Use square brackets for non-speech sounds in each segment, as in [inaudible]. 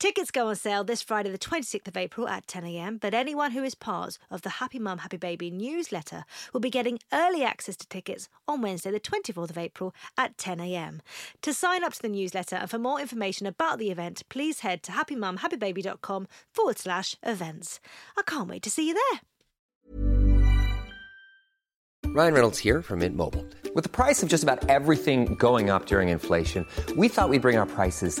Tickets go on sale this Friday, the 26th of April at 10am, but anyone who is part of the Happy Mum, Happy Baby newsletter will be getting early access to tickets on Wednesday, the 24th of April at 10am. To sign up to the newsletter and for more information about the event, please head to happymumhappybaby.com forward slash events. I can't wait to see you there. Ryan Reynolds here from Mint Mobile. With the price of just about everything going up during inflation, we thought we'd bring our prices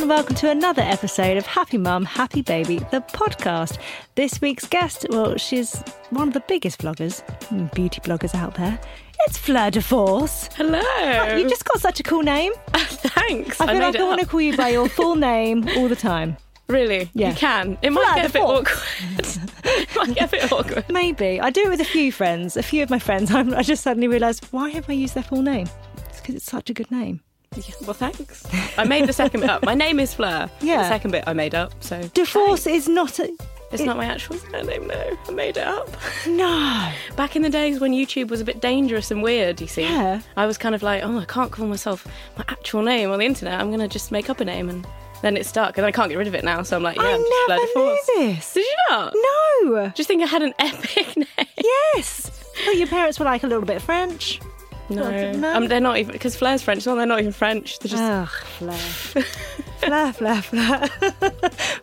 And welcome to another episode of Happy Mum, Happy Baby, the podcast. This week's guest, well, she's one of the biggest vloggers, mm, beauty bloggers out there. It's Fleur de Force. Hello. You just got such a cool name. [laughs] Thanks. I feel made like I want to call you by your full [laughs] name all the time. Really? Yeah. You can. It might Fleur get a bit awkward. it might get a bit awkward. Maybe. I do it with a few friends. A few of my friends, [laughs] I'm, I just suddenly realised, why have I used their full name? It's because it's such a good name. Yeah, well, thanks. I made the second bit up. My name is Fleur. Yeah. The second bit I made up. So De Force is not a. it's it- not my actual surname. No, I made it up. No. [laughs] Back in the days when YouTube was a bit dangerous and weird, you see, Yeah. I was kind of like, oh, I can't call myself my actual name on the internet. I'm going to just make up a name and. Then it stuck, and I can't get rid of it now. So I'm like, yeah, I I'm just never Force. knew this. Did you not? No. Just think I had an [laughs] epic name. Yes. Well, your parents were like a little bit French. No, No. Um, they're not even because Flair's French. No, they're not even French. They're just Ugh, Fleur. Fleur, Fleur, Fleur.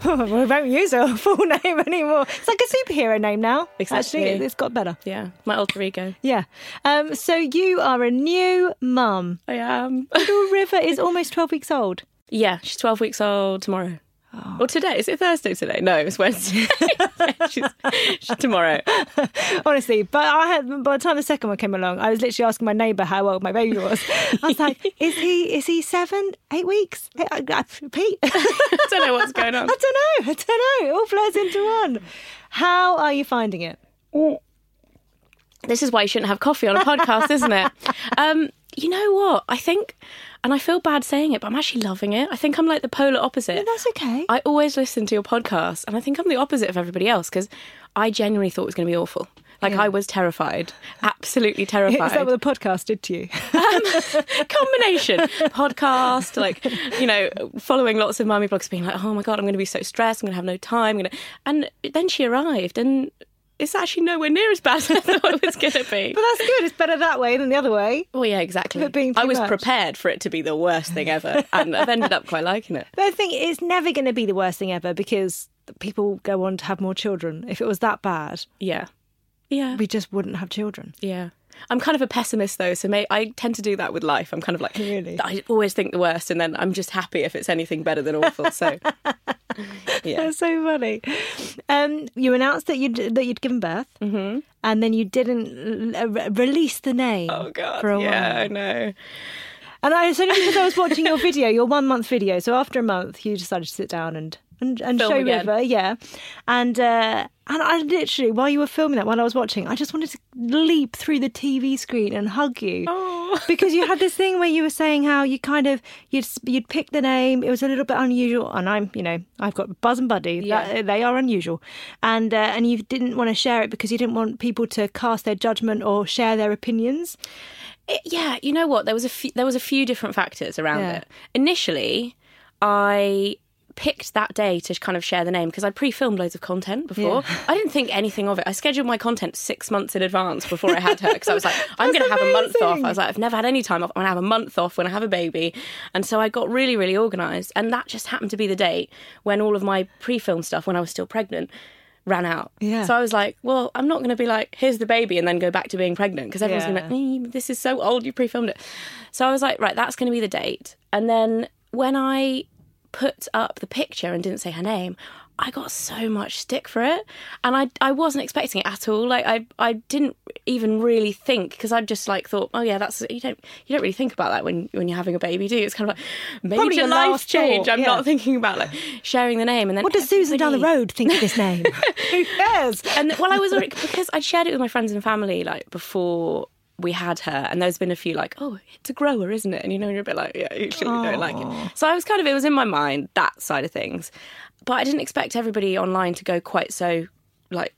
we won't use her [laughs] full name anymore. It's like a superhero name now. Exactly. Actually, it's got better. yeah, my alter ego. Yeah. Um, so you are a new mum. I am. Little [laughs] River is almost 12 weeks old. yeah, she's twelve weeks old tomorrow. Oh. Or today? Is it Thursday today? No, it's Wednesday. [laughs] [laughs] she's, she's tomorrow. [laughs] Honestly, but I had by the time the second one came along, I was literally asking my neighbour how old my baby was. I was like, "Is he? Is he seven, eight weeks? Pete, I don't know what's going on. I don't know. I don't know. It all flows into one. How are you finding it? This is why you shouldn't have coffee on a podcast, isn't it? Um, you know what? I think, and I feel bad saying it, but I'm actually loving it. I think I'm like the polar opposite. That's okay. I always listen to your podcast, and I think I'm the opposite of everybody else because I genuinely thought it was going to be awful. Like I was terrified, absolutely terrified. [laughs] Is that what the podcast did to you? [laughs] Um, combination podcast like you know following lots of mummy blogs being like oh my god i'm going to be so stressed i'm going to have no time I'm gonna... and then she arrived and it's actually nowhere near as bad [laughs] as I thought it was going to be. But that's good. It's better that way than the other way. Well, yeah, exactly. I was much. prepared for it to be the worst thing ever, and I've ended up quite liking it. But I think it's never going to be the worst thing ever because people go on to have more children. If it was that bad, Yeah, yeah, we just wouldn't have children. yeah. I'm kind of a pessimist though, so may, I tend to do that with life. I'm kind of like, [laughs] Really? I always think the worst, and then I'm just happy if it's anything better than awful. So, [laughs] yeah, That's so funny. Um, you announced that you'd that you'd given birth, mm-hmm. and then you didn't uh, re- release the name. oh god, for a yeah, while. I know. And I it's only [laughs] because I was watching your video, your one month video. So after a month, you decided to sit down and and, and show again. River, yeah. And uh, and I literally, while you were filming that, while I was watching, I just wanted to leap through the TV screen and hug you Oh. [laughs] because you had this thing where you were saying how you kind of you'd you'd pick the name. It was a little bit unusual, and I'm you know I've got Buzz and Buddy. Yeah. That- they are unusual, and uh, and you didn't want to share it because you didn't want people to cast their judgment or share their opinions. It- yeah, you know what? There was a few, there was a few different factors around Yeah. it. Initially, I picked that day to kind of share the name because I'd pre-filmed loads of content before. I didn't think anything of it. I scheduled my content six months in advance before I had her because I was like, I'm going to have a month off. I was like, I've never had any time off. I'm going to have a month off when I have a baby, and so I got really, really organised. And that just happened to be the date when all of my pre-film stuff, when I was still pregnant. Ran out. Yeah. So I was like, well, I'm not going to be like, here's the baby and then go back to being pregnant because everyone's Yeah. going to, this is so old, you pre filmed it. So I was like, right, that's going to be the date. And then when I put up the picture and didn't say her name, I got so much stick for it, and I I wasn't expecting it at all. Like I I didn't even really think because I just like thought, oh yeah, that's you don't you don't really think about that when when you're having a baby, do you? It's kind of like major your life change. thought, I'm yeah. not thinking about like sharing the name, and then What does Susan down the road think of this name? [laughs] Who cares? and well, I was because I'd shared it with my friends and family like before we had her, and there's been a few like, oh, it's a grower, isn't it? And you know, you're a bit like, yeah, usually you don't like it. So I was kind of, it was in my mind that side of things, but I didn't expect everybody online to go quite so like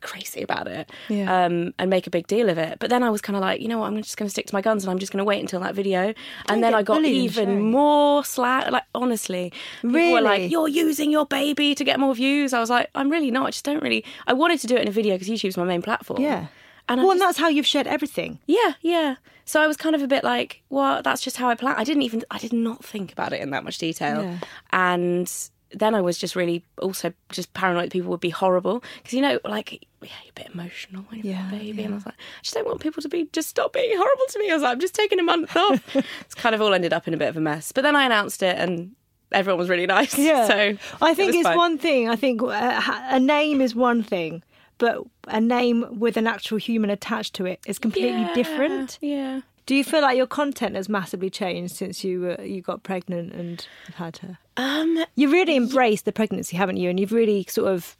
crazy about it Yeah. um, and make a big deal of it. But then I was kind of like, you know what, I'm just going to stick to my guns and I'm just going to wait until that video. And then I got even more slack. Like honestly, people were Really? like, "You're using your baby to get more views." I was like, "I'm really not. I just don't really." I wanted to do it in a video because YouTube's my main platform. Yeah. And I well, and that's how you've shared everything. yeah, yeah. So I was kind of a bit like, well, that's just how I plan. I didn't even, I did not think about it in that much detail. Yeah. And then I was just really also just paranoid that people would be horrible. Because, you know, like, yeah, you're a bit emotional when you're Yeah, a baby. And I was like, I just don't want people to be, just stop being horrible to me. I was like, I'm just taking a month off. [laughs] it's kind of all ended up in a bit of a mess. But then I announced it and everyone was really [laughs] nice. Yeah. So I think was it's fine. one thing. I think uh, a name is one thing, but a name with an actual human attached to it is completely Yeah, different. Yeah. Do you feel like your content has massively changed since you uh, you got pregnant and had her? Um, You really embraced the pregnancy, haven't you? And you've really sort of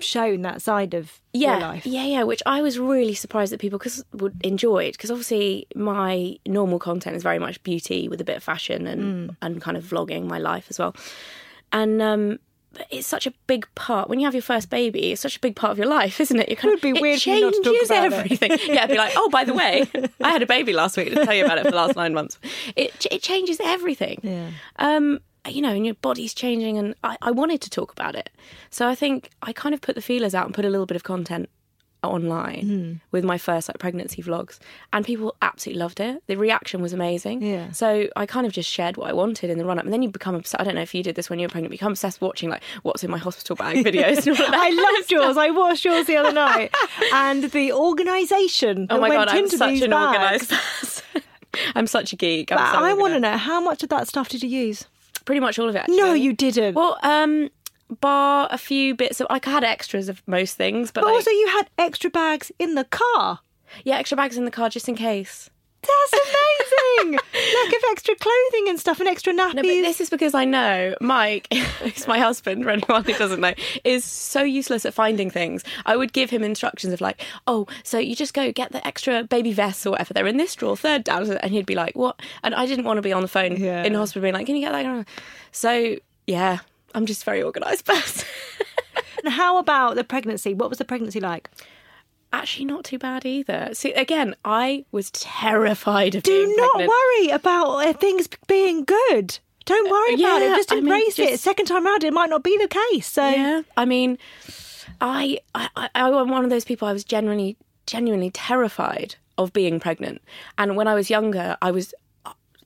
shown that side of yeah, your life. Yeah, yeah, which I was really surprised that people cause, would enjoy it because obviously my normal content is very much beauty with a bit of fashion and Mm. and kind of vlogging my life as well. And um it's such a big part when you have your first baby. It's such a big part of your life, isn't it? You kind would be it weird for you not to talk changes about it. everything. yeah, I'd be like, oh, by the way, I had a baby last week. I'll tell you about it for the last nine months. It it changes everything. Yeah. Um, you know, and your body's changing, and I, I wanted to talk about it. So I think I kind of put the feelers out and put a little bit of content online Hmm. with my first like pregnancy vlogs, and people absolutely loved it. The reaction was amazing. Yeah. So I kind of just shared what I wanted in the run up, and then you become obsessed. I don't know if you did this when you were pregnant. Become obsessed watching like what's in my hospital bag [laughs] videos. and all that I loved yours. I watched yours the other night, [laughs] and the organisation. Oh my went god, I'm such an bags. organised person. [laughs] I'm such a geek. I'm But so I want to know how much of that stuff did you use? pretty much all of it. Actually. No, you didn't. Well, um, bar a few bits of like I had extras of most things, but, but like, also, you had extra bags in the car. yeah, extra bags in the car just in case. That's amazing. [laughs] Look, of extra clothing and stuff and extra nappies. No, but this is because I know Mike, [laughs] who's my husband, for anyone who doesn't know, is so useless at finding things. I would give him instructions of like, oh, so you just go get the extra baby vests or whatever. They're in this drawer, third down. And he'd be like, what? And I didn't want to be on the phone Yeah. in the hospital being like, can you get that? So, yeah, I'm just a very organised [laughs] person. And how about the pregnancy? What was the pregnancy like? Actually, not too bad either. See, again, I was terrified of Do not pregnant. worry about uh, things being good. Don't worry about it. Yeah, Just I mean, embrace it. Second time round, it might not be the case. So Yeah, I mean, I, I, I, I'm one of those people. I was genuinely, genuinely terrified of being pregnant, and when I was younger, I was uh,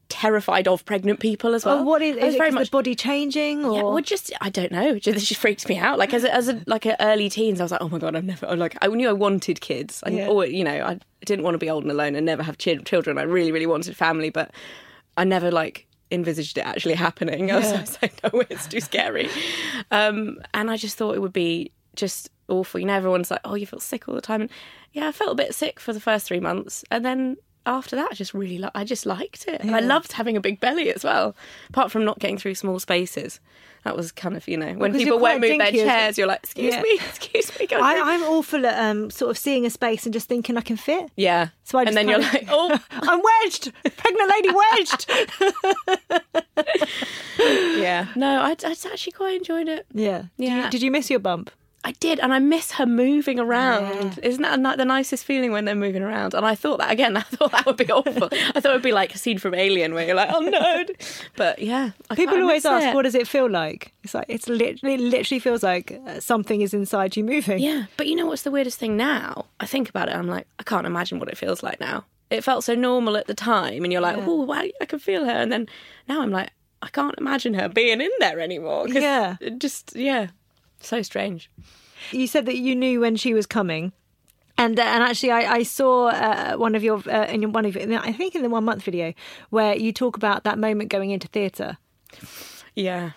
terrified of pregnant people as well. Oh, what is, is it very much the body changing or yeah, well, just I don't know. Just, it just freaks me out. Like as a, as a like a early teens, I was like, oh my god, I've never like I knew I wanted kids. I Yeah. always, you know, I didn't want to be old and alone and never have chi- children. I really, really wanted family, but I never like envisaged it actually happening. [laughs] I was, I was like, no, it's too scary. Um, and I just thought it would be just awful. You know, everyone's like, oh, you feel sick all the time, and yeah, I felt a bit sick for the first three months, and then. After that, I just really, li- I just liked it. And I loved having a big belly as well. Apart from not getting through small spaces, that was kind of you know when 'cause people won't move their chairs, you're like, excuse Yeah. me, [laughs] excuse me. go I, I'm awful at um, sort of seeing a space and just thinking I can fit. yeah. So I just and then you're of... like, oh, [laughs] I'm wedged, pregnant lady wedged. [laughs] yeah. No, I, I actually quite enjoyed it. yeah. Did Yeah. you, did you miss your bump? I did, and I miss her moving around. Isn't that the nicest feeling when they're moving around? And I thought that again. [laughs] I thought that would be awful. I thought it would be like a scene from Alien where you're like, oh no. But yeah, I People always ask, it. "What does it feel like?" It's like it's literally, it literally feels like uh, something is inside you moving. Yeah, but you know what's the weirdest thing now? I think about it. I'm like, I can't imagine what it feels like now. It felt so normal at the time, and you're like, oh, wow, I can feel her. And then now I'm like, I can't imagine her being in there anymore. Yeah. it just yeah, so strange. You said that you knew when she was coming. And uh, and actually, I, I saw uh, one of your uh, in one of your, I think in the one month video where you talk about that moment going into theatre. Yeah.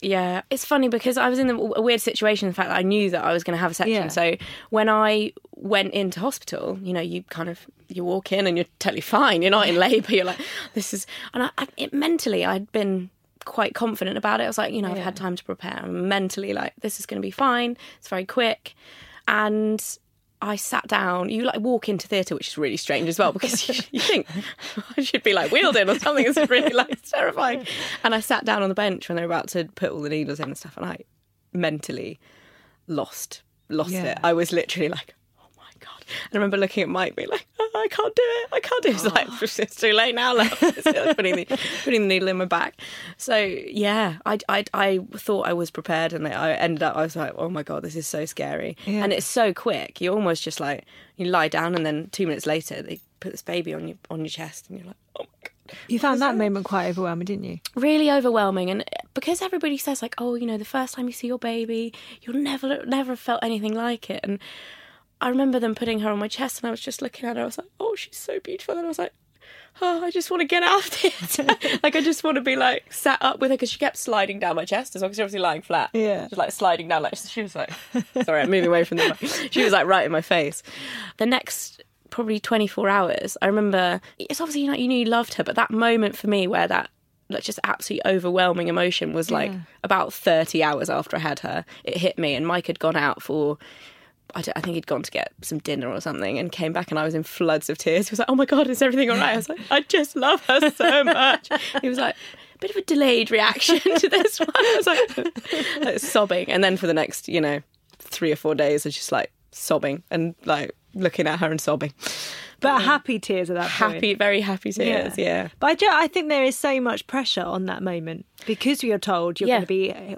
Yeah, it's funny because I was in a weird situation. The fact that I knew that I was going to have a section. Yeah. So when I went into hospital, you know, you kind of you walk in and you're totally fine. You're not in [laughs] labour. You're like, this is, and I, I it, mentally I'd been quite confident about it. I was like, you know, I've had time to prepare. I'm mentally like, this is going to be fine. It's very quick, and I sat down. You like walk into theatre, which is really strange as well because you, [laughs] you think [laughs] I should be like wheeled in or something. It's really like [laughs] terrifying. And I sat down on the bench when they were about to put all the needles in and stuff, and I mentally lost lost Yeah. it. I was literally like, god. And I remember looking at Mike being like, oh, I can't do it. I can't do it. It's ah. like it's too late now. Love. Like putting the putting the needle in my back. So yeah, I I I thought I was prepared, and I ended up. I was like, oh my god, this is so scary. Yeah. And it's so quick. You almost just like you lie down, and then two minutes later they put this baby on your on your chest, and you're like, oh my god You found that moment quite overwhelming, didn't you? really overwhelming and because everybody says like oh you know the first time you see your baby you'll never never have felt anything like it and i remember them putting her on my chest and i was just looking at her. I was like oh she's so beautiful. And i was like oh i just want to get out of it [laughs] like i just want to be like sat up with her because she kept sliding down my chest as long well because obviously lying flat. Yeah. just like sliding down like she was like [laughs] sorry i'm moving away from the mic. she was like right in my face. The next probably 24 hours i remember it's obviously like you knew you loved her but that moment for me where that like just absolutely overwhelming emotion was like about 30 hours after i had her it hit me and mike had gone out for I, I think he'd gone to get some dinner or something and came back and I was in floods of tears. He was like, "Oh my god, is everything all right?" I was like, "I just love her so much." he was like, "A bit of a delayed reaction to this one." I was like, like sobbing, and then for the next, you know, three or four days, I was just like sobbing and like looking at her and sobbing. But happy tears at that point. Happy, very happy tears. Yeah. But I, ju- I think there is so much pressure on that moment because you're told you're Yeah. going to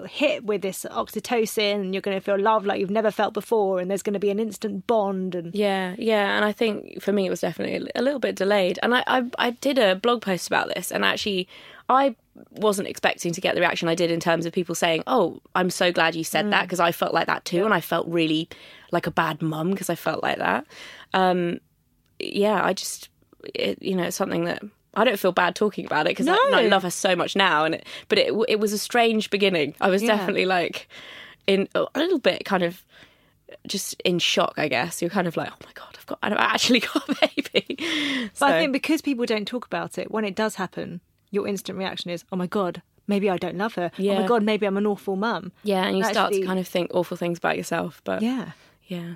be hit with this oxytocin and you're going to feel love like you've never felt before and there's going to be an instant bond and Yeah, yeah, and I think for me it was definitely a little bit delayed. And I, I, I did a blog post about this, and actually, I wasn't expecting to get the reaction I did in terms of people saying, "Oh, I'm so glad you said that," because I felt like that too, and I felt really like a bad mum because I felt like that. Um, yeah, I just, it, you know, it's something that. I don't feel bad talking about it because I, No. I love her so much now, and it, but it it was a strange beginning. I was Yeah. definitely like in a little bit kind of just in shock, I guess. You're kind of like, oh my god, I've got, I've actually [laughs] got a baby. But I think because people don't talk about it, when it does happen, your instant reaction is, "Oh my god, maybe I don't love her. Oh my god, maybe I'm an awful mum." yeah, and you start Actually- to kind of think awful things about yourself. But Yeah. yeah,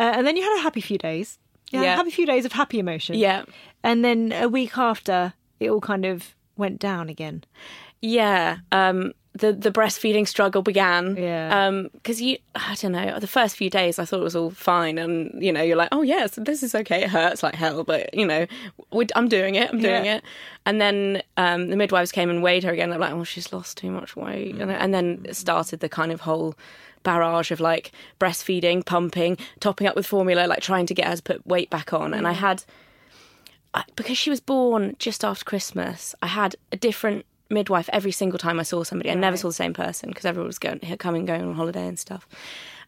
Uh, and then you had a happy few days. Yeah, Yeah. a few days of happy emotion. yeah, And then a week after, it all kind of went down again. yeah. Um, the the breastfeeding struggle began. Yeah. Um, because you, I don't know, the first few days I thought it was all fine, and you know, you're like, oh yes, this is okay. It hurts like hell, but you know, I'm doing it. I'm doing Yeah. it. And then um, the midwives came and weighed her again. They're like, oh, she's lost too much weight, and, and then started the kind of whole barrage of like breastfeeding, pumping, topping up with formula, like trying to get her to put weight back on. And I mm. had I, because she was born just after Christmas, I had a different midwife every single time I saw somebody. I never saw the same person because everyone was going, coming, going on holiday and stuff.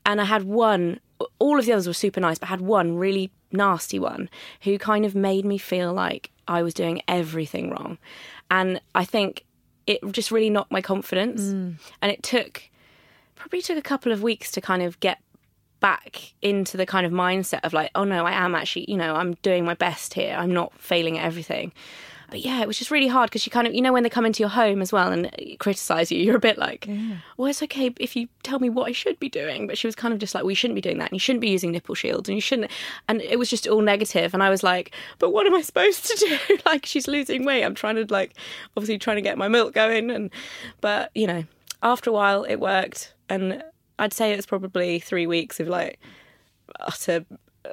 And I had one, all of the others were super nice, but I had one really nasty one who kind of made me feel like I was doing everything wrong. And I think it just really knocked my confidence. Mm. And it took, probably took a couple of weeks to kind of get back into the kind of mindset of like, oh no, I am actually, you know, I'm doing my best here. I'm not failing at everything. But yeah, it was just really hard because you kind of, you know, when they come into your home as well and criticize you, [laughs] you're a bit like, well, it's okay if you tell me what I should be doing. But she was kind of just like, well, you shouldn't be doing that. And you shouldn't be using nipple shields and you shouldn't. And it was just all negative. And I was like, but what am I supposed to [laughs] do? like, she's losing weight. I'm trying to, like, obviously trying to get my milk going. And, but, you know, after a while, it worked. And I'd say it was probably three weeks of like utter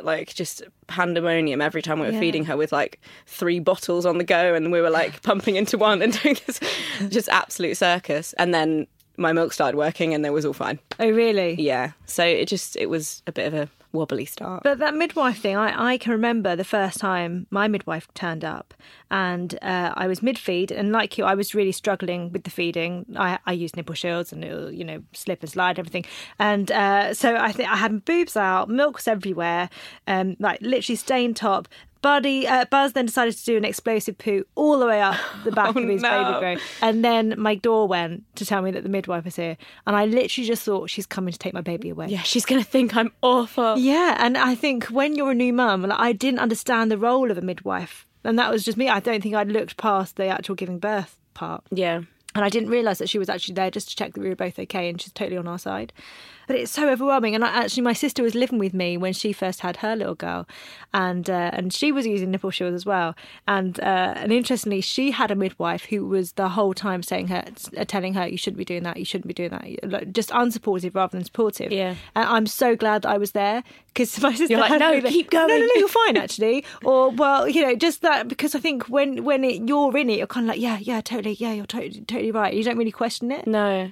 like just pandemonium every time we were feeding her with like three bottles on the go and we were like pumping into one and doing this [laughs] just absolute circus and then my milk started working and it was all fine Oh, really? yeah so it just it was a bit of a wobbly start But that midwife thing, I, I can remember the first time my midwife turned up and uh, I was mid feed. And like you, I was really struggling with the feeding. I, I used nipple shields and it'll, you know, slip and slide, everything. And uh, so I think I had my boobs out, milk was everywhere, um, like literally stained top. Buddy, uh, Buzz then decided to do an explosive poo all the way up the back [laughs] Oh, of his no. baby grow. And then my door went to tell me that the midwife was here. And I literally just thought, she's coming to take my baby away. yeah she's gonna think i'm awful Yeah, and I think when you're a new mum, like, I didn't understand the role of a midwife, and that was just me. I don't think I'd looked past the actual giving birth part, yeah and I didn't realise that she was actually there just to check that we were both okay, and she's totally on our side. But it's so overwhelming, and I, actually, my sister was living with me when she first had her little girl, and uh, and she was using nipple shields as well, and uh, and interestingly, she had a midwife who was the whole time saying her, uh, telling her, you shouldn't be doing that, you shouldn't be doing that, just unsupportive rather than supportive. Yeah. And I'm so glad that I was there because [laughs] my sister You're like, "No, keep No, no, no, you're fine actually. [laughs] or well, you know, just that because I think when when it, you're in it, you're kind of like, yeah, yeah, totally, yeah, you're totally totally right. You don't really question it. No.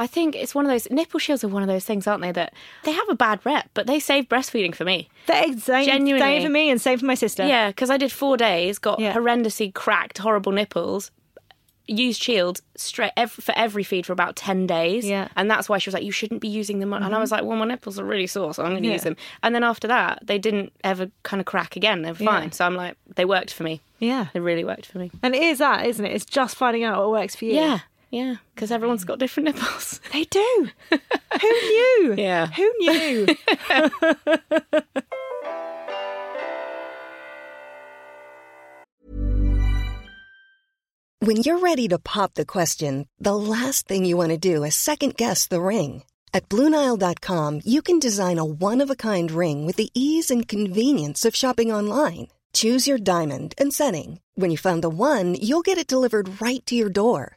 I think it's one of those nipple shields are one of those things, aren't they? That they have a bad rep, but they save breastfeeding for me. Same, same Genuinely. for me and same for my sister. Yeah, because I did four days, got Yeah. horrendously cracked, horrible nipples. Used shield straight ev- for every feed for about ten days, Yeah. and that's why she was like, "You shouldn't be using them." And I mm-hmm. was like, "Well, my nipples are really sore, so I'm going to Yeah. use them." And then after that, they didn't ever kind of crack again. They were Yeah. fine. So I'm like, they worked for me. yeah. They really worked for me. And it is that, isn't it? It's just finding out what works for you. Yeah, yeah, because everyone's got different nipples. [laughs] they do. Who knew? Yeah. Who knew? [laughs] When you're ready to pop the question, the last thing you want to do is second guess the ring. At Bluenile.com, you can design a one of a kind ring with the ease and convenience of shopping online. Choose your diamond and setting. When you find the one, you'll get it delivered right to your door.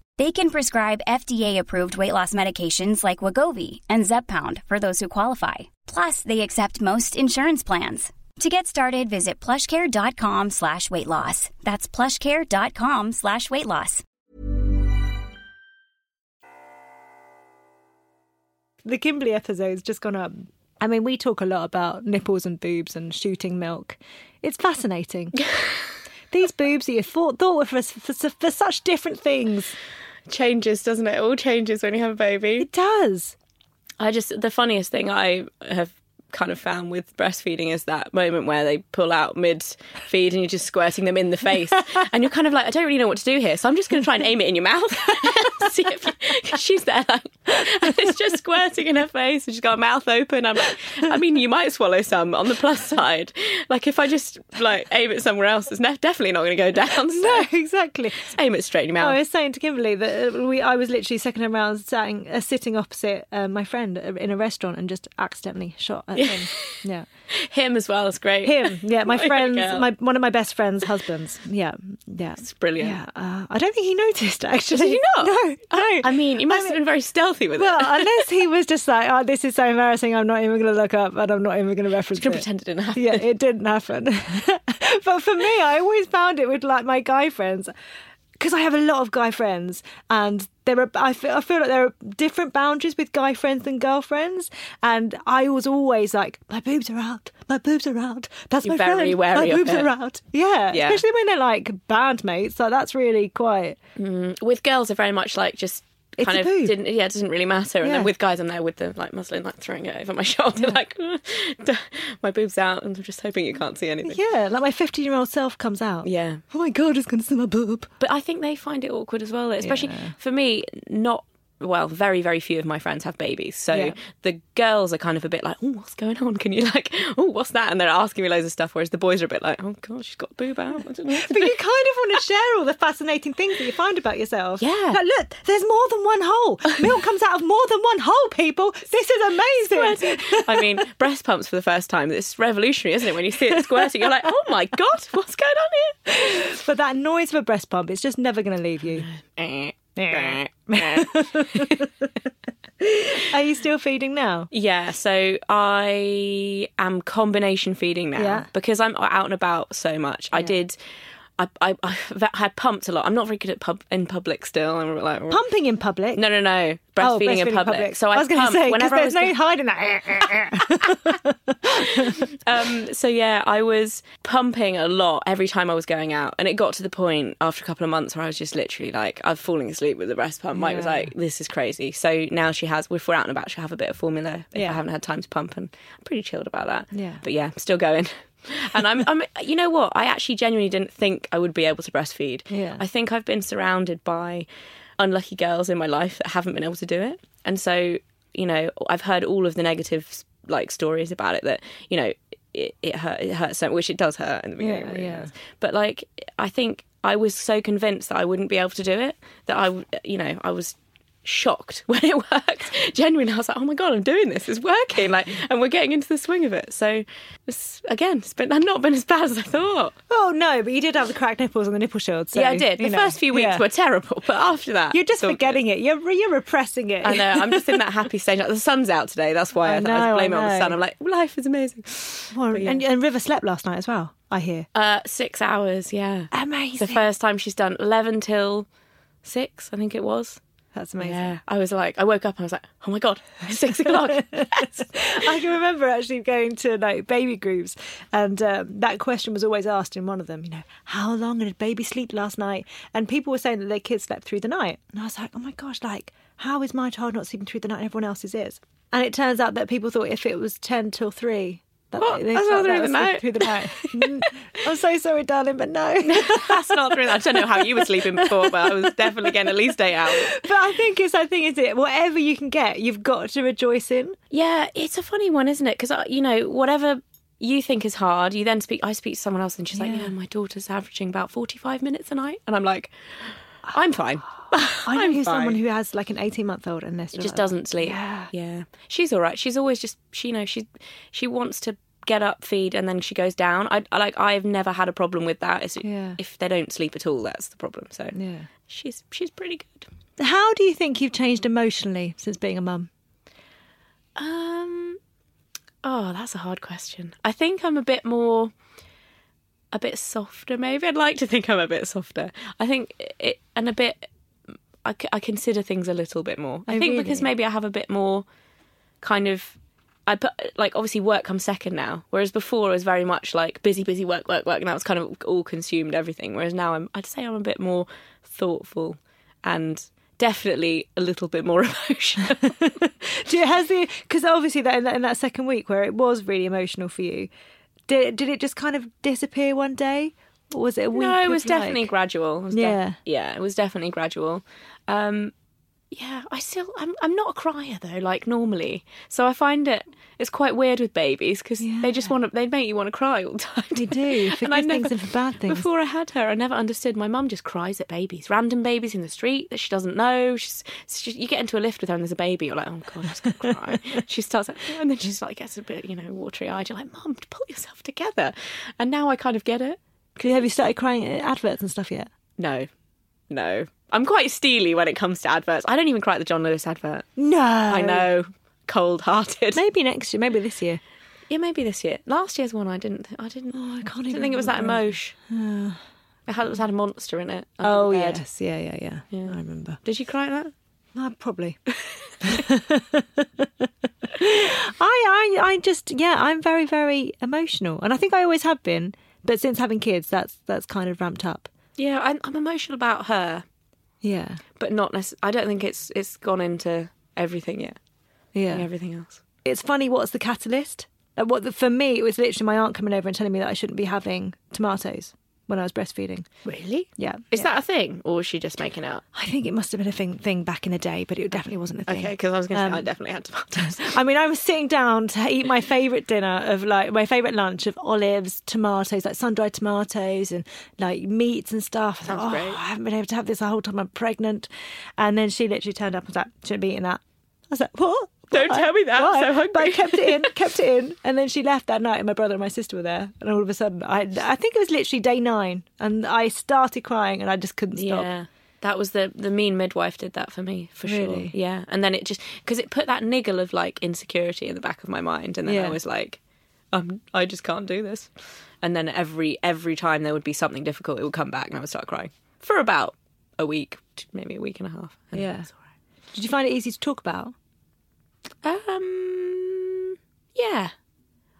They can prescribe FDA-approved weight loss medications like Wegovy and Zepbound for those who qualify. Plus, they accept most insurance plans. To get started, visit plushcare.com slash weight loss. That's plushcare.com slash weight loss. the Kimberly episode's just gone up. I mean, we talk a lot about nipples and boobs and shooting milk. It's fascinating. [laughs] These boobs that you thought thought were for, for, for such different things. Changes, doesn't it? It all changes when you have a baby. It does. I just the funniest thing I have kind of found with breastfeeding is that moment where they pull out mid feed and you're just squirting them in the face. [laughs] and you're kind of like, I don't really know what to do here. So I'm just going to try and aim it in your mouth. [laughs] See if, she's there like, [laughs] and it's just squirting in her face and she's got her mouth open. I'm like, I mean, you might swallow some on the plus side. Like if I just like aim it somewhere else, it's ne- definitely not going to go down. So No, exactly. aim it straight in your mouth. I was saying to Kimberly that uh, we, I was literally second time round sitting, uh, sitting opposite uh, my friend in a restaurant and just accidentally shot at him. Yeah, [laughs] Him as well is great. him. Yeah, my [laughs] friend's, my one of my best friend's husbands. Yeah, yeah, It's brilliant. yeah. Uh, I don't think he noticed actually. Did you not? No, no. I, I mean, you must have been very stealthy with well, it. Well, [laughs] unless he was just like, "Oh, this is so embarrassing. I'm not even going to look up, and I'm not even going to reference Just it." pretend it didn't happen. yeah, it didn't happen. but for me, I always found it with like my guy friends because I have a lot of guy friends, and there are I feel, I feel like there are different boundaries with guy friends than girlfriends, and I was always like, my boobs are out, my boobs are out. That's You're my very friend. wary my of boobs it. are out. Yeah, Yeah. especially when they're like bandmates. Like that's really quite. Mm, with girls are very much like just It's kind of boob. didn't yeah it doesn't really matter and Yeah. then with guys I'm there with the like muslin like throwing it over my [laughs] shoulder like [laughs] my boobs out and I'm just hoping you can't see anything Yeah, like my 15 year old self comes out. yeah Oh my god, it's going to see my boob. but I think they find it awkward as well especially Yeah. for me not well, very, very few of my friends have babies. So Yeah. the girls are kind of a bit like, oh, what's going on? Can you like, oh, what's that? And they're asking me loads of stuff. Whereas the boys are a bit like, oh, God, she's got a boob out. I don't know. But do." you kind of want to [laughs] share all the fascinating things that you find about yourself. Yeah. Like, look, there's more than one hole. Milk [laughs] comes out of more than one hole, people. This is amazing. I mean, [laughs] breast pumps for the first time. It's revolutionary, isn't it? When you see it squirting, you're like, oh my God, what's going on here? But that noise of a breast pump, it's just never going to leave you. Eh. [laughs] Are you still feeding now? Yeah, so I am combination feeding now Yeah. because I'm out and about so much. I did. I, I, [laughs] I had pumped a lot. I'm not very good at pub in public still. I'm like Pumping in public? No, no, no. Oh, Breastfeeding, in public. So I, I was going to say, whenever there's no hiding that. [laughs] Um, so yeah, I was pumping a lot every time I was going out, and it got to the point after a couple of months where I was just literally like, I'm falling asleep with the breast pump. Mike was like, "This is crazy." So now she has. If we're out and about, she'll have a bit of formula. If Yeah. I haven't had time to pump, and I'm pretty chilled about that. Yeah. but yeah, still going. And I'm, I'm, you know what? I actually genuinely didn't think I would be able to breastfeed. Yeah. I think I've been surrounded by unlucky girls in my life that haven't been able to do it, and so you know, I've heard all of the negative like stories about it that you know it, it hurt it hurts so which it does hurt in the beginning. Yeah, really yeah. But like I think I was so convinced that I wouldn't be able to do it that I you know I was shocked [laughs] when it worked. Genuinely, I was like, "Oh my god, I'm doing this! It's working!" Like, and we're getting into the swing of it. So, it's, again, it's been I've not been as bad as I thought. oh, no, but you did have the cracked nipples and the nipple shield. So, yeah, I did. The know, first few weeks yeah. were terrible, but after that, You're just forgetting it. You're, you're repressing it. good. I know. I'm just in that happy [laughs] stage. Like, the sun's out today. That's why I, I thought I'd blame I it on the know. sun. I'm like, life is amazing. Well, yeah. and, and River slept last night as well, I hear. Uh, six hours. Yeah, Amazing. It's the first time she's done eleven till six. I think it was. That's amazing. Yeah, I was like, I woke up and I was like, oh my god, it's [laughs] six o'clock. Yes. [laughs] I can remember actually going to like baby groups, and um, that question was always asked in one of them. You know, how long did baby sleep last night? And people were saying that their kids slept through the night, and I was like, oh my gosh, like how is my child not sleeping through the night? and Everyone else's is. And it turns out that people thought if it was ten till three. That What? That's not through that the night? Through the night. [laughs] Mm. I'm so sorry, darling, but no. [laughs] That's not true. I don't know how you were sleeping before, but I was definitely getting at least eight hours. But I think it's I think is it whatever you can get, you've got to rejoice in. Yeah, it's a funny one, isn't it? Because you know, whatever you think is hard, you then speak. I speak to someone else, and she's like, Yeah. "Yeah, my daughter's averaging about forty-five minutes a night," and I'm like, "I'm fine." [laughs] I know who's someone who has like an 18 month old and they're just like- doesn't sleep. Yeah. yeah. She's all right. She's always just she you know she she wants to get up, feed, and then she goes down. I, I like I've never had a problem with that. It's, Yeah. If they don't sleep at all, that's the problem. So Yeah. she's she's pretty good. How do you think you've changed emotionally since being a mum? Um, oh, that's a hard question. I think I'm a bit more, a bit softer. Maybe I'd like to think I'm a bit softer. I think it and a bit. I, I consider things a little bit more. I Oh, think because maybe I have a bit more, kind of. I put like obviously work comes second now, whereas before it was very much like busy, busy, work, work, work, and that was kind of all consumed everything. Whereas now I'm, I'd say I'm a bit more thoughtful and definitely a little bit more [laughs] emotional. [laughs] Do you, has the because obviously that in, that in that second week where it was really emotional for you, did did it just kind of disappear one day, or was it a week? no, it was definitely like- gradual. Was def- Yeah. yeah, it was definitely gradual. Um, yeah, I still I'm I'm not a crier though, like normally. So I find it it's quite weird with babies because they just want to they make you want to cry all the time. They do, for And I good things never- and for bad things. Before I had her, I never understood. My mum just cries at babies, random babies in the street that she doesn't know. She's, she, you get into a lift with her and there's a baby. You're like, oh god, she's gonna cry. [laughs] she starts, and then she's like gets a bit, you know, watery eyed. You're like, mum, pull yourself together. And now I kind of get it. Have you started crying at adverts and stuff yet? No, no. I'm quite steely when it comes to adverts. I don't even cry at the John Lewis advert. No, I know, cold hearted. Maybe next year, maybe this year. Yeah, maybe this year. Last year's one, I didn't. I didn't. Oh, I can't I even. didn't think it was that emotion. [sighs] It had, it had a monster in it. Oh yes, yeah, yeah, yeah, Yeah. I remember. Did you cry at that? Uh, probably. I, I, I just, yeah, I'm very, very emotional, and I think I always have been. But since having kids, that's that's kind of ramped up. Yeah, I'm, I'm emotional about her, Yeah, but not necessarily. I don't think it's it's gone into everything yet. yeah. Like everything else. It's funny. What's the catalyst? Uh, What the, for me, it was literally my aunt coming over and telling me that I shouldn't be having tomatoes when I was breastfeeding. Really? Yeah, Is yeah. that a thing, or was she just making out? I think it must have been a thing, thing back in the day, but it definitely wasn't a thing. Okay, because I was going to Um, say I definitely had tomatoes. [laughs] I mean, I was sitting down to eat my favourite dinner of like my favourite lunch of olives, tomatoes, like sun dried tomatoes, and like meats and stuff. I thought, oh, great. I haven't been able to have this the whole time I'm pregnant. And then she literally turned up and was like, shouldn't be eating that. I was like, what? Don't Why? tell me that, I'm so hungry. But I kept it in, kept it in. [laughs] And then she left that night, and my brother and my sister were there. And all of a sudden, I, I think it was literally day nine, and I started crying, and I just couldn't stop. Yeah. That was the the mean midwife did that for me for Really? sure. Yeah, and then it just because it put that niggle of like insecurity in the back of my mind, and then Yeah. I was like, um, I just can't do this. And then every every time there would be something difficult, it would come back, and I would start crying for about a week, maybe a week and a half. and Yeah. all right. Did you find it easy to talk about? Um, yeah.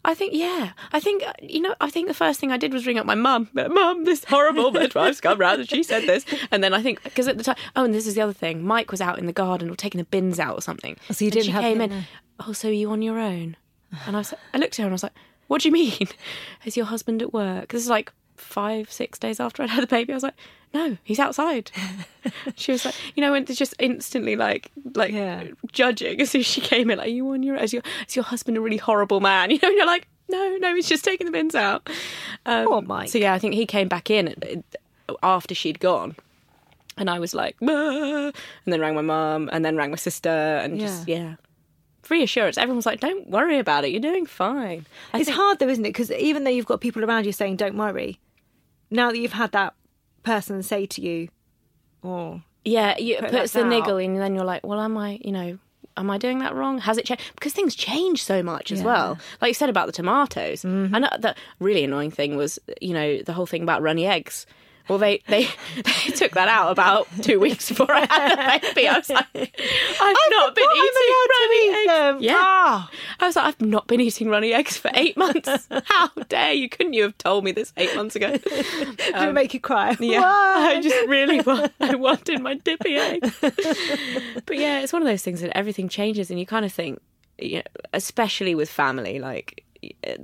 I think, yeah. I think, uh, you know, I think the first thing I did was ring up my mum. Mum, this horrible [laughs] midwife's come round and she said this. And then I think, because at the time, oh, and this is the other thing. Mike was out in the garden or taking the bins out or something. Oh, so you didn't she have came in. there? Oh, so are you on your own? And I was, I looked at her and I was like, what do you mean? [laughs] Is your husband at work? This is like five, six days after I'd had the baby. I was like, no, he's outside. [laughs] she was like, you know, and it's just instantly like, like Yeah. judging as soon as she came in. Like, are you on your, is your, is your husband a really horrible man? [laughs] You know, and you're like, no, no, he's just taking the bins out. Um, Poor Mike. So yeah, I think he came back in uh, after she'd gone. And I was like, "Ah," and then rang my mum, and then rang my sister, and just yeah, reassurance. Everyone's like, "Don't worry about it. You're doing fine." I it's think- hard though, isn't it? Because even though you've got people around you saying "Don't worry," now that you've had that person say to you, or Yeah, you, it put puts the out. niggle in, and then you're like, well, am I, you know, am I doing that wrong? Has it changed? Because things change so much as Yeah. well. Like you said about the tomatoes. Mm-hmm. And uh, the really annoying thing was, you know, the whole thing about runny eggs. Well, they, they [laughs] they took that out about two weeks before I had the baby. I was like, [laughs] I've not been eating runny eggs. them. Yeah, Ah. I was like, I've not been eating runny eggs for eight months. [laughs] How dare you? Couldn't you have told me this eight months ago? did it make you cry?" Um, Yeah, Why? I just really want. I wanted my dippy egg. but yeah, it's one of those things that everything changes, and you kind of think, you know, especially with family, like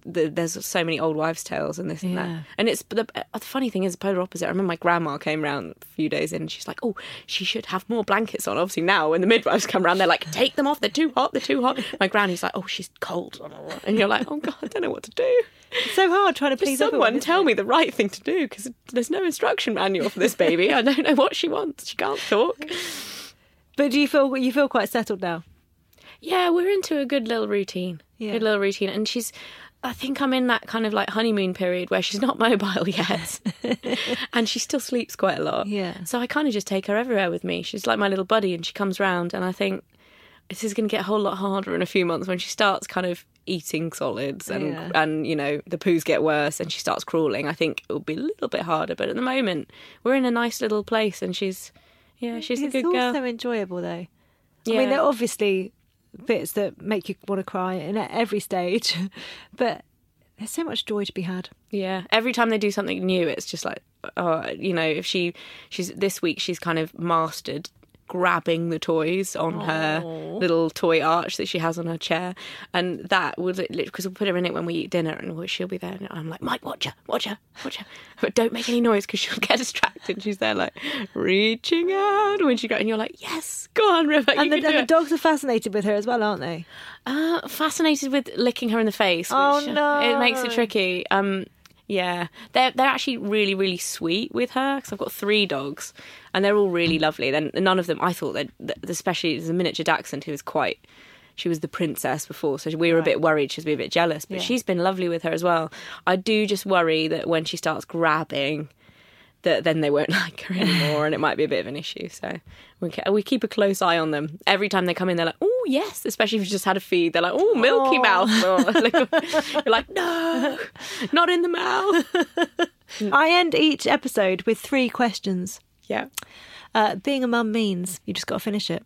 the, there's so many old wives' tales and this and Yeah. that. And it's the, uh, the funny thing is the polar opposite. I remember my grandma came round a few days in, and she's like, "Oh, she should have more blankets on." Obviously, now when the midwives come round, they're like, "Take them off. They're too hot. They're too hot." My granny's like, "Oh, she's cold," and you're like, "Oh God, I don't know what to do." It's so hard trying to Just please someone everyone. tell it? me the right thing to do because there's no instruction manual for this baby. I don't know what she wants. She can't talk. [laughs] But do you feel you feel quite settled now? Yeah, we're into a good little routine. Yeah. Good little routine. And she's, I think I'm in that kind of like honeymoon period where she's not [laughs] mobile yet. [laughs] and she still sleeps quite a lot. Yeah. So I kind of just take her everywhere with me. She's like my little buddy and she comes round. And I think this is going to get a whole lot harder in a few months when she starts kind of eating solids and, Yeah. and you know, the poos get worse and she starts crawling. I think it will be a little bit harder. But at the moment, we're in a nice little place and she's, yeah, she's it's a good girl. also enjoyable though. I Yeah. mean, there are obviously bits that make you want to cry in at every stage, [laughs] but there's so much joy to be had. Yeah, every time they do something new, it's just like, oh, you know, if she, she's this week, she's kind of mastered grabbing the toys on her little toy arch that she has on her chair, and that would because we'll put her in it when we eat dinner, and she'll be there, and I'm like, Mike, watch her, watch her, watch her, but don't make any noise because she'll get [laughs] distracted. She's there like reaching out when she got, and you're like, yes, go on, River, And the, and the dogs are fascinated with her as well, aren't they? Uh, fascinated with licking her in the face. Oh, uh, no. It makes it tricky. Um, yeah, they're they're actually really really sweet with her because I've got three dogs, and they're all really lovely. Then none of them, I thought that, especially there's a miniature dachshund who was quite. She was the princess before, so we were a bit worried she'd be a bit jealous. But she's been lovely with her as well. I do just worry that when she starts grabbing, that then they won't [laughs] like her anymore, and it might be a bit of an issue. So we we keep a close eye on them. Every time they come in, they're like, "Oh yes," especially if you just had a feed. They're like, "Oh, Milky Mouth." [laughs] You're like, "No, not in the mouth." [laughs] I end each episode with three questions. Yeah, Uh, being a mum means you just got to finish it.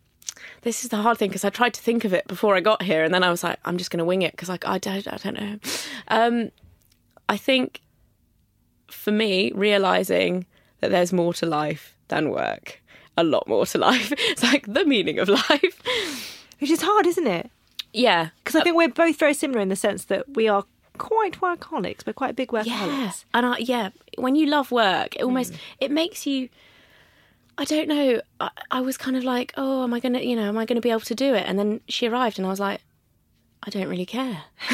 this is the hard thing because I tried to think of it before I got here, and then I was like, "I'm just going to wing it" because like I don't, I don't know. Um, I think for me, realizing that there's more to life than work, a lot more to [laughs] life. It's like the meaning of life. Which is hard, isn't it? Yeah, Because I think we're both very similar in the sense that we are quite workaholics. We're quite big workaholics. Yeah, and I, yeah, when you love work, it almost it makes you. I don't know. I, I was kind of like, oh, am I gonna, you know, am I gonna be able to do it? And then she arrived, and I was like, I don't really care. [laughs]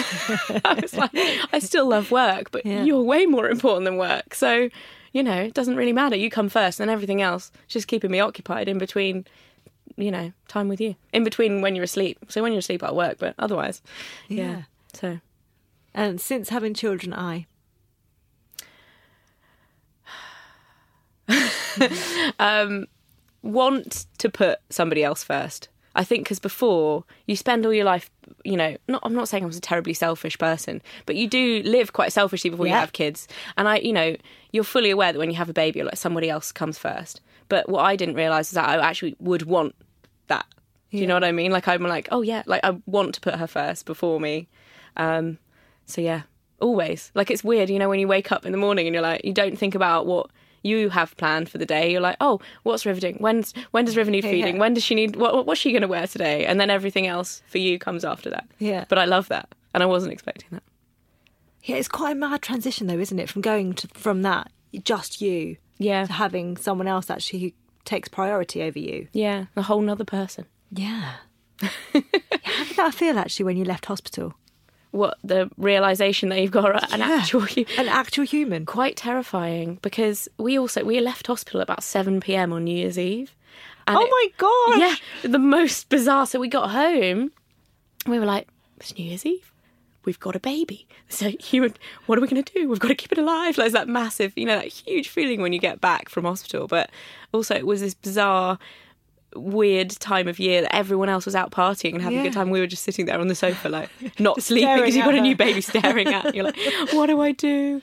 I was like, I still love work, but Yeah. you're way more important than work. So, you know, it doesn't really matter. You come first, and everything else just keeping me occupied in between. You know, time with you in between when you're asleep. So when you're asleep, I'll work, but otherwise, yeah. Yeah. So And since having children, I. [laughs] want to put somebody else first. I think because before you spend all your life, you know, not I'm not saying I was a terribly selfish person, but you do live quite selfishly before you have kids. And I, you know, you're fully aware that when you have a baby, you're like somebody else comes first. But what I didn't realize is that I actually would want that. Do you know what I mean? Like I'm like, oh yeah, like I want to put her first before me. Um, so yeah, always. Like it's weird, you know, when you wake up in the morning and you're like, you don't think about what you have planned for the day. You're like, oh, what's River doing? When's when does River need feeding? Yeah. When does she need? What, what what's she going to wear today? And then everything else for you comes after that. Yeah. But I love that, and I wasn't expecting that. Yeah, it's quite a mad transition, though, isn't it? From going to from that just you, Yeah. to having someone else actually who takes priority over you. Yeah, a whole nother person. Yeah. [laughs] yeah how did that feel actually when you left hospital? What the realization that you've got an Yeah. actual [laughs] an actual human. quite terrifying because we also we left hospital about seven p.m. on New Year's Eve. And Oh my god! Yeah, the most bizarre. So we got home, we were like, "It's New Year's Eve. We've got a baby. So [laughs] human what are we going to do? We've got to keep it alive." Like, There's that massive, you know, that huge feeling when you get back from hospital. But also, it was this bizarre. Weird time of year that everyone else was out partying and having a good time. We were just sitting there on the sofa, [laughs] like not sleeping because you've got a new baby staring at you. You're like, [laughs] what do I do?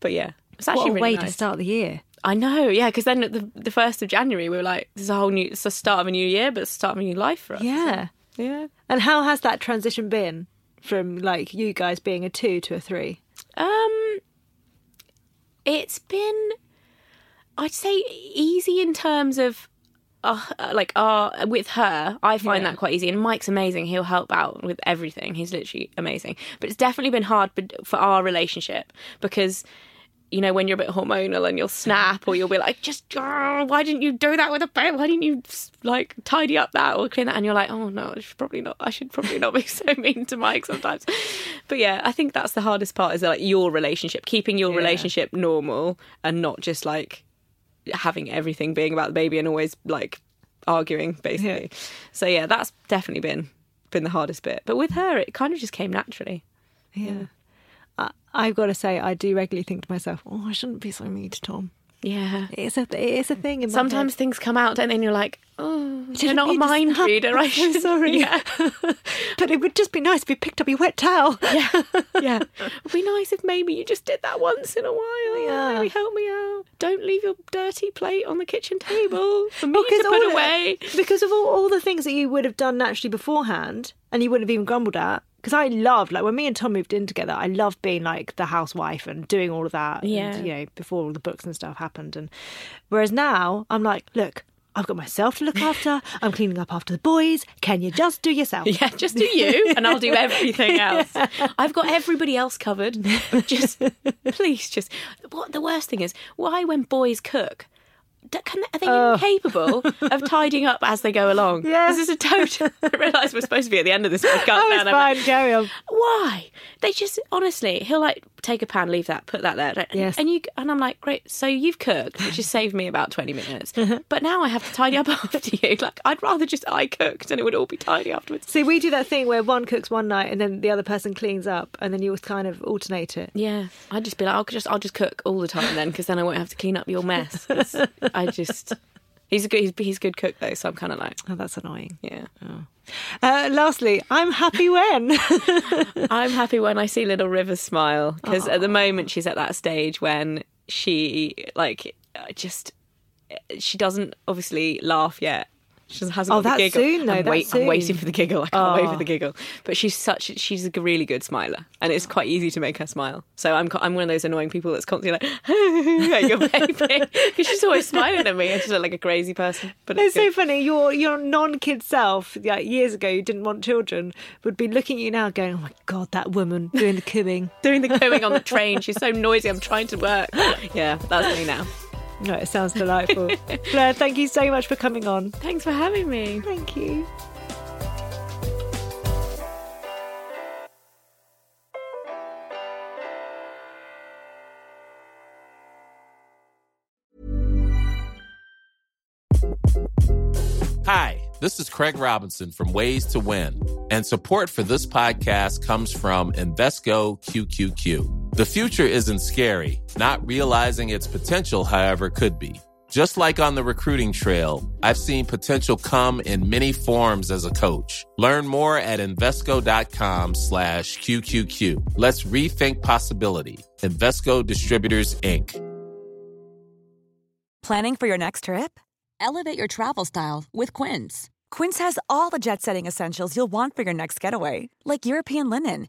But yeah, it's actually What a really way nice. to start the year. I know, yeah, because then at the the first of January we were like, "This is a whole new, it's the start of a new year, but it's the start of a new life for us." Yeah. yeah. And how has that transition been from like you guys being a two to a three? Um, it's been, I'd say, easy in terms of. Uh, like uh, with her, I find Yeah. that quite easy. And Mike's amazing; he'll help out with everything. He's literally amazing. But it's definitely been hard for our relationship because you know, when you're a bit hormonal and you'll snap or you'll be like, just, "Oh, why didn't you do that with a baby? Why didn't you like tidy up that or clean that? And you're like, oh no, I should probably not. I should probably not be [laughs] so mean to Mike sometimes. But yeah, I think that's the hardest part is like your relationship, keeping your relationship normal and not just like having everything being about the baby and always like arguing basically. So yeah, that's definitely been been the hardest bit. But with her, it kind of just came naturally. Yeah. I, I've got to say, I do regularly think to myself, oh, I shouldn't be so mean to Tom. Yeah. It's a, it is a thing Sometimes head. things come out, and then you're like, oh, you're Didn't not a mind [laughs] snap. reader. I'm so sorry. [laughs] Yeah. [laughs] but it would just be nice if you picked up your wet towel. yeah. yeah. It'd be nice if maybe you just did that once in a while. Yeah. Maybe help me out. Don't leave your dirty plate on the kitchen table for me Because to put away. because of all, all the things that you would have done naturally beforehand and you wouldn't have even grumbled at. Because I loved, like, when me and Tom moved in together, I loved being like the housewife and doing all of that. Yeah. And, you know, before all the books and stuff happened. And whereas now, I'm like, look, I've got myself to look [laughs] after. I'm cleaning up after the boys. Can you just do yourself? Yeah, just do you, and I'll do [laughs] everything else. I've got everybody else covered. Just [laughs] please, just what the worst thing is, why when boys cook, can, are they Oh. incapable of [laughs] tidying up as they go along? Yeah. this is a total. I realise we're supposed to be at the end of this podcast. Oh, it's fine. like, Carry on. why? They just honestly, he'll like take a pan, leave that, put that there, and- Yes. and you and I'm like, great. So you've cooked, which has saved me about twenty minutes, [laughs] but now I have to tidy up [laughs] after you. Like I'd rather just I cooked and it would all be tidy afterwards. See, we do that thing where one cooks one night and then the other person cleans up, and then you kind of alternate it. Yeah, I'd just be like, I'll just I'll just cook all the time then, because then I won't have to clean up your mess. I just he's a good he's, he's a good cook though, so I'm kind of like, Oh, that's annoying. yeah. Uh, lastly, I'm happy when. [laughs] I'm happy when I see Little River smile because at the moment she's at that stage when she like uh, just she doesn't obviously laugh yet. She just hasn't Oh, got the that's giggle. soon, though, I'm, that's I'm waiting for the giggle. I can't wait Oh. for the oh. giggle. But she's such she's a really good smiler, and it's quite easy to make her smile. So I'm I'm one of those annoying people that's constantly like, [laughs] "At your baby," [laughs] because she's always smiling at me. I just look like a crazy person. But It's it's, so funny. Your your non-kid self, like years ago, you didn't want children, would be looking at you now, going, "Oh my god, that woman doing the cooing." [laughs] doing the cooing on the train. She's so noisy. I'm trying to work. Yeah, that's me now. No, it sounds delightful. [laughs] Blair, thank you so much for coming on. Thanks for having me. Thank you. Hi, this is Craig Robinson from Ways to Win, and support for this podcast comes from Invesco QQQ. The future isn't scary, not realizing its potential, however, could be. Just like on the recruiting trail, I've seen potential come in many forms as a coach. Learn more at Invesco.com slash QQQ. Let's rethink possibility. Invesco Distributors, Inc. Planning for your next trip? Elevate your travel style with Quince. Quince has all the jet setting essentials you'll want for your next getaway, like European linen,